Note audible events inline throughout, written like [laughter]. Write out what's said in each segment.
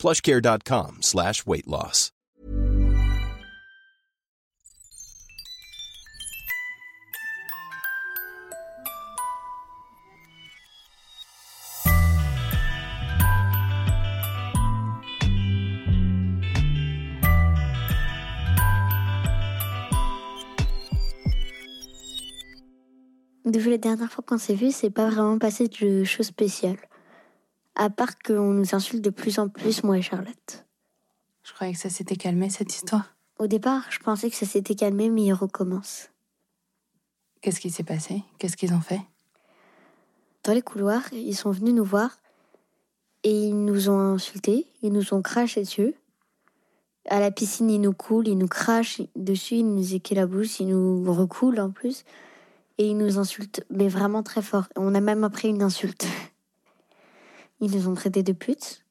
plushcare.com slash weight loss. Depuis la dernière fois qu'on s'est vu, c'est pas vraiment passé de choses spéciales. À part qu'on nous insulte de plus en plus, moi et Charlotte. Je croyais que ça s'était calmé, cette histoire. Au départ, je pensais que ça s'était calmé, mais il recommence. Qu'est-ce qui s'est passé? Qu'est-ce qu'ils ont fait? Dans les couloirs, ils sont venus nous voir et ils nous ont insultés, ils nous ont craché dessus. À la piscine, ils nous coulent, ils nous crachent dessus, ils nous éclaboussent, ils nous recoulent en plus. Et ils nous insultent, mais vraiment très fort. On a même appris une insulte. [laughs] Ils nous ont traités de putes,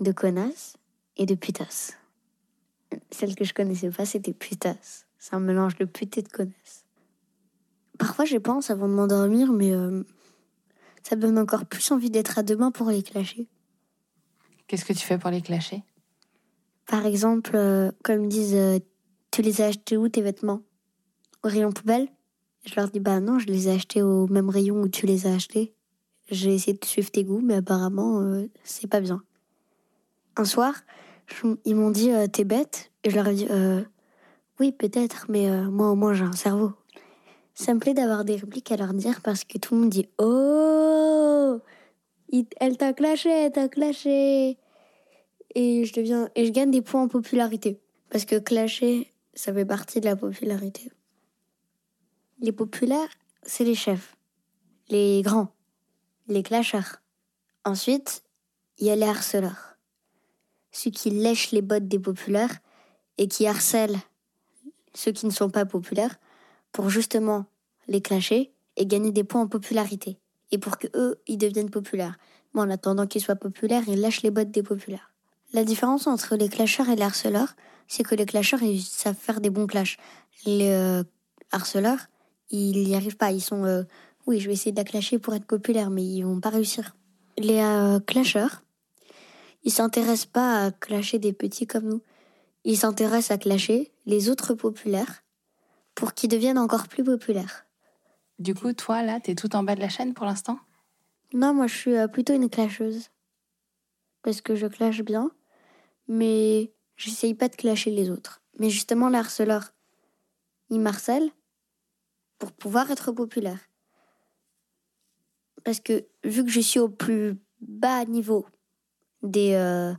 de connasses et de putasses. Celle que je connaissais pas, c'était putasse. C'est un mélange de pute et de connasse. Parfois, je pense avant de m'endormir, mais euh, ça me donne encore plus envie d'être à demain pour les clasher. Qu'est-ce que tu fais pour les clasher? Par exemple, euh, comme ils disent, euh, tu les as achetés où tes vêtements? Au rayon poubelle? Je leur dis, bah non, je les ai achetés au même rayon où tu les as achetés. J'ai essayé de suivre tes goûts, mais apparemment, euh, c'est pas bien. Un soir, ils m'ont dit, euh, t'es bête Et je leur ai dit, euh, oui, peut-être, mais euh, moi au moins j'ai un cerveau. Ça me plaît d'avoir des répliques à leur dire parce que tout le monde dit, oh Elle t'a clashé, elle t'a clashé Et je deviens, et je gagne des points en popularité. Parce que clasher, ça fait partie de la popularité. Les populaires, c'est les chefs, les grands, les clasheurs. Ensuite, il y a les harceleurs. Ceux qui lèchent les bottes des populaires et qui harcèlent ceux qui ne sont pas populaires pour justement les clasher et gagner des points en popularité. Et pour que eux, ils deviennent populaires. Mais en attendant qu'ils soient populaires, ils lâchent les bottes des populaires. La différence entre les clasheurs et les harceleurs, c'est que les clasheurs, ils savent faire des bons clashs. Les euh, harceleurs, ils n'y arrivent pas. Ils sont, euh, oui, je vais essayer de la clasher pour être populaire, mais ils vont pas réussir. Les euh, clasheurs, ils s'intéressent pas à clasher des petits comme nous. Ils s'intéressent à clasher les autres populaires pour qu'ils deviennent encore plus populaires. Du coup, toi, là, t'es tout en bas de la chaîne pour l'instant? Non, moi, je suis euh, plutôt une clasheuse. Parce que je clash bien, mais j'essaye pas de clasher les autres. Mais justement, les harceleurs, ils m'harcèlent pour pouvoir être populaire. Parce que vu que je suis au plus bas niveau des euh,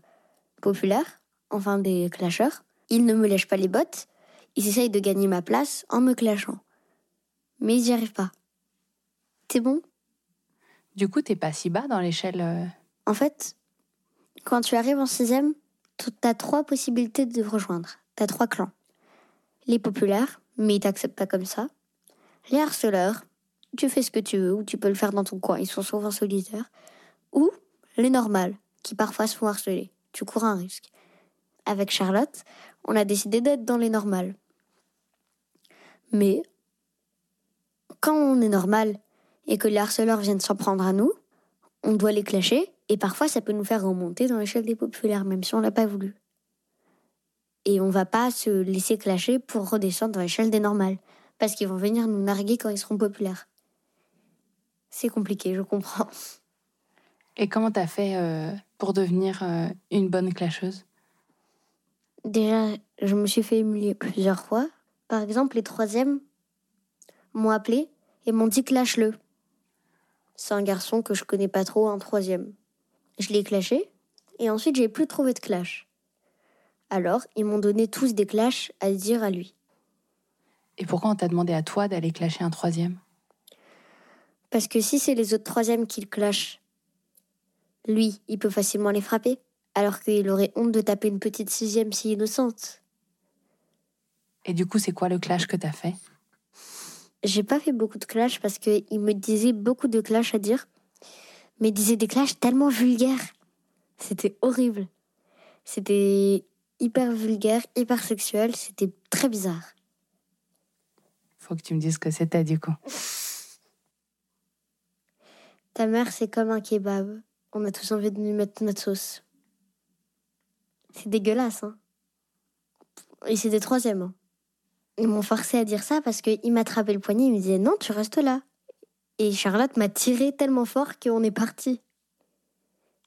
populaires, enfin des clasheurs, ils ne me lèchent pas les bottes, ils essayent de gagner ma place en me clashant. Mais ils n'y arrivent pas. C'est bon? Du coup, t'es pas si bas dans l'échelle. euh, En fait, quand tu arrives en sixième, tu as trois possibilités de rejoindre. Tu as trois clans. Les populaires, mais ils t'acceptent pas comme ça. Les harceleurs, tu fais ce que tu veux, ou tu peux le faire dans ton coin, ils sont souvent solitaires. Ou les normales, qui parfois se font harceler. Tu cours un risque. Avec Charlotte, on a décidé d'être dans les normales. Mais quand on est normal et que les harceleurs viennent s'en prendre à nous, on doit les clasher et parfois ça peut nous faire remonter dans l'échelle des populaires, même si on l'a pas voulu. Et on va pas se laisser clasher pour redescendre dans l'échelle des normales, parce qu'ils vont venir nous narguer quand ils seront populaires. C'est compliqué, je comprends. Et comment t'as fait euh, pour devenir euh, une bonne clasheuse? Déjà, je me suis fait humilier plusieurs fois. Par exemple, les troisièmes m'ont appelé et m'ont dit clash-le. C'est un garçon que je connais pas trop, un troisième. Je l'ai clashé et ensuite j'ai plus trouvé de clash. Alors, ils m'ont donné tous des clashs à dire à lui. Et pourquoi on t'a demandé à toi d'aller clasher un troisième? Parce que si c'est les autres troisièmes qui le clashent, lui, il peut facilement les frapper. alors qu'il aurait honte de taper une petite sixième si innocente. Et du coup, c'est quoi le clash que t'as fait? J'ai pas fait beaucoup de clash parce qu'il me disait beaucoup de clash à dire, mais il disait des clashs tellement vulgaires. C'était horrible. C'était hyper vulgaire, hyper sexuel, c'était très bizarre. Faut que tu me dises ce que c'était du coup. [laughs] Ta mère, c'est comme un kebab. On a tous envie de lui mettre notre sauce. C'est dégueulasse, hein. Et c'était troisième. Hein. Ils m'ont forcé à dire ça parce qu'il m'attrapait le poignet, il me disait non, tu restes là. Et Charlotte m'a tiré tellement fort qu'on est parti.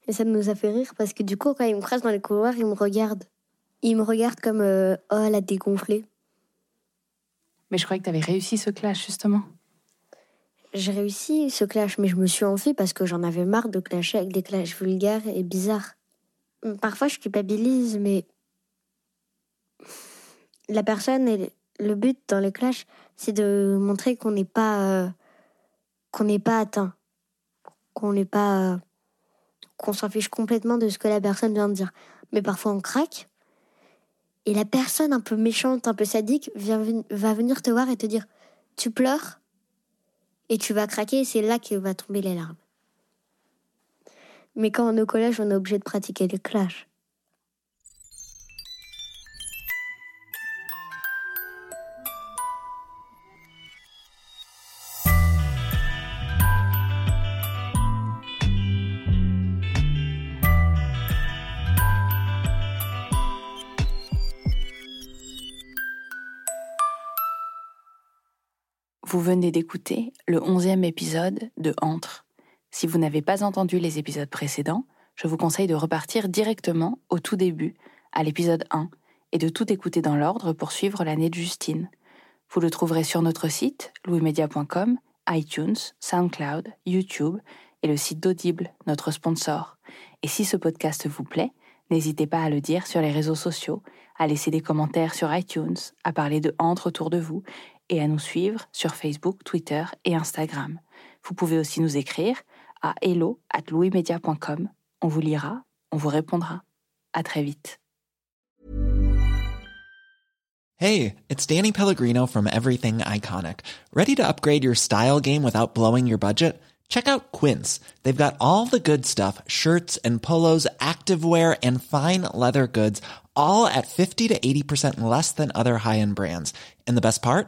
Et ça nous a fait rire parce que du coup, quand il me croise dans les couloirs, il me regarde. Il me regarde comme euh, oh, elle a dégonflé. Mais je croyais que tu avais réussi ce clash, justement. J'ai réussi ce clash, mais je me suis enfuie parce que j'en avais marre de clasher avec des clashs vulgaires et bizarres. Parfois, je culpabilise, mais la personne et le but dans le clash, c'est de montrer qu'on n'est pas euh, qu'on n'est pas atteint, qu'on n'est pas euh, qu'on s'en fiche complètement de ce que la personne vient de dire. Mais parfois, on craque. Et la personne un peu méchante, un peu sadique, vient, va venir te voir et te dire Tu pleures? Et tu vas craquer c'est là que va tomber les larmes. Mais quand on est au collège, on est obligé de pratiquer les clashs. Vous venez d'écouter le onzième épisode de Entre. Si vous n'avez pas entendu les épisodes précédents, je vous conseille de repartir directement au tout début, à l'épisode 1, et de tout écouter dans l'ordre pour suivre l'année de Justine. Vous le trouverez sur notre site, louismedia.com, iTunes, SoundCloud, YouTube et le site d'Audible, notre sponsor. Et si ce podcast vous plaît, n'hésitez pas à le dire sur les réseaux sociaux, à laisser des commentaires sur iTunes, à parler de Entre autour de vous et à nous suivre sur Facebook, Twitter et Instagram. Vous pouvez aussi nous écrire à hello at louismedia.com. On vous lira, on vous répondra. À très vite. Hey, it's Danny Pellegrino from Everything Iconic. Ready to upgrade your style game without blowing your budget? Check out Quince. They've got all the good stuff shirts and polos, activewear, and fine leather goods, all at 50 to 80% less than other high end brands. And the best part?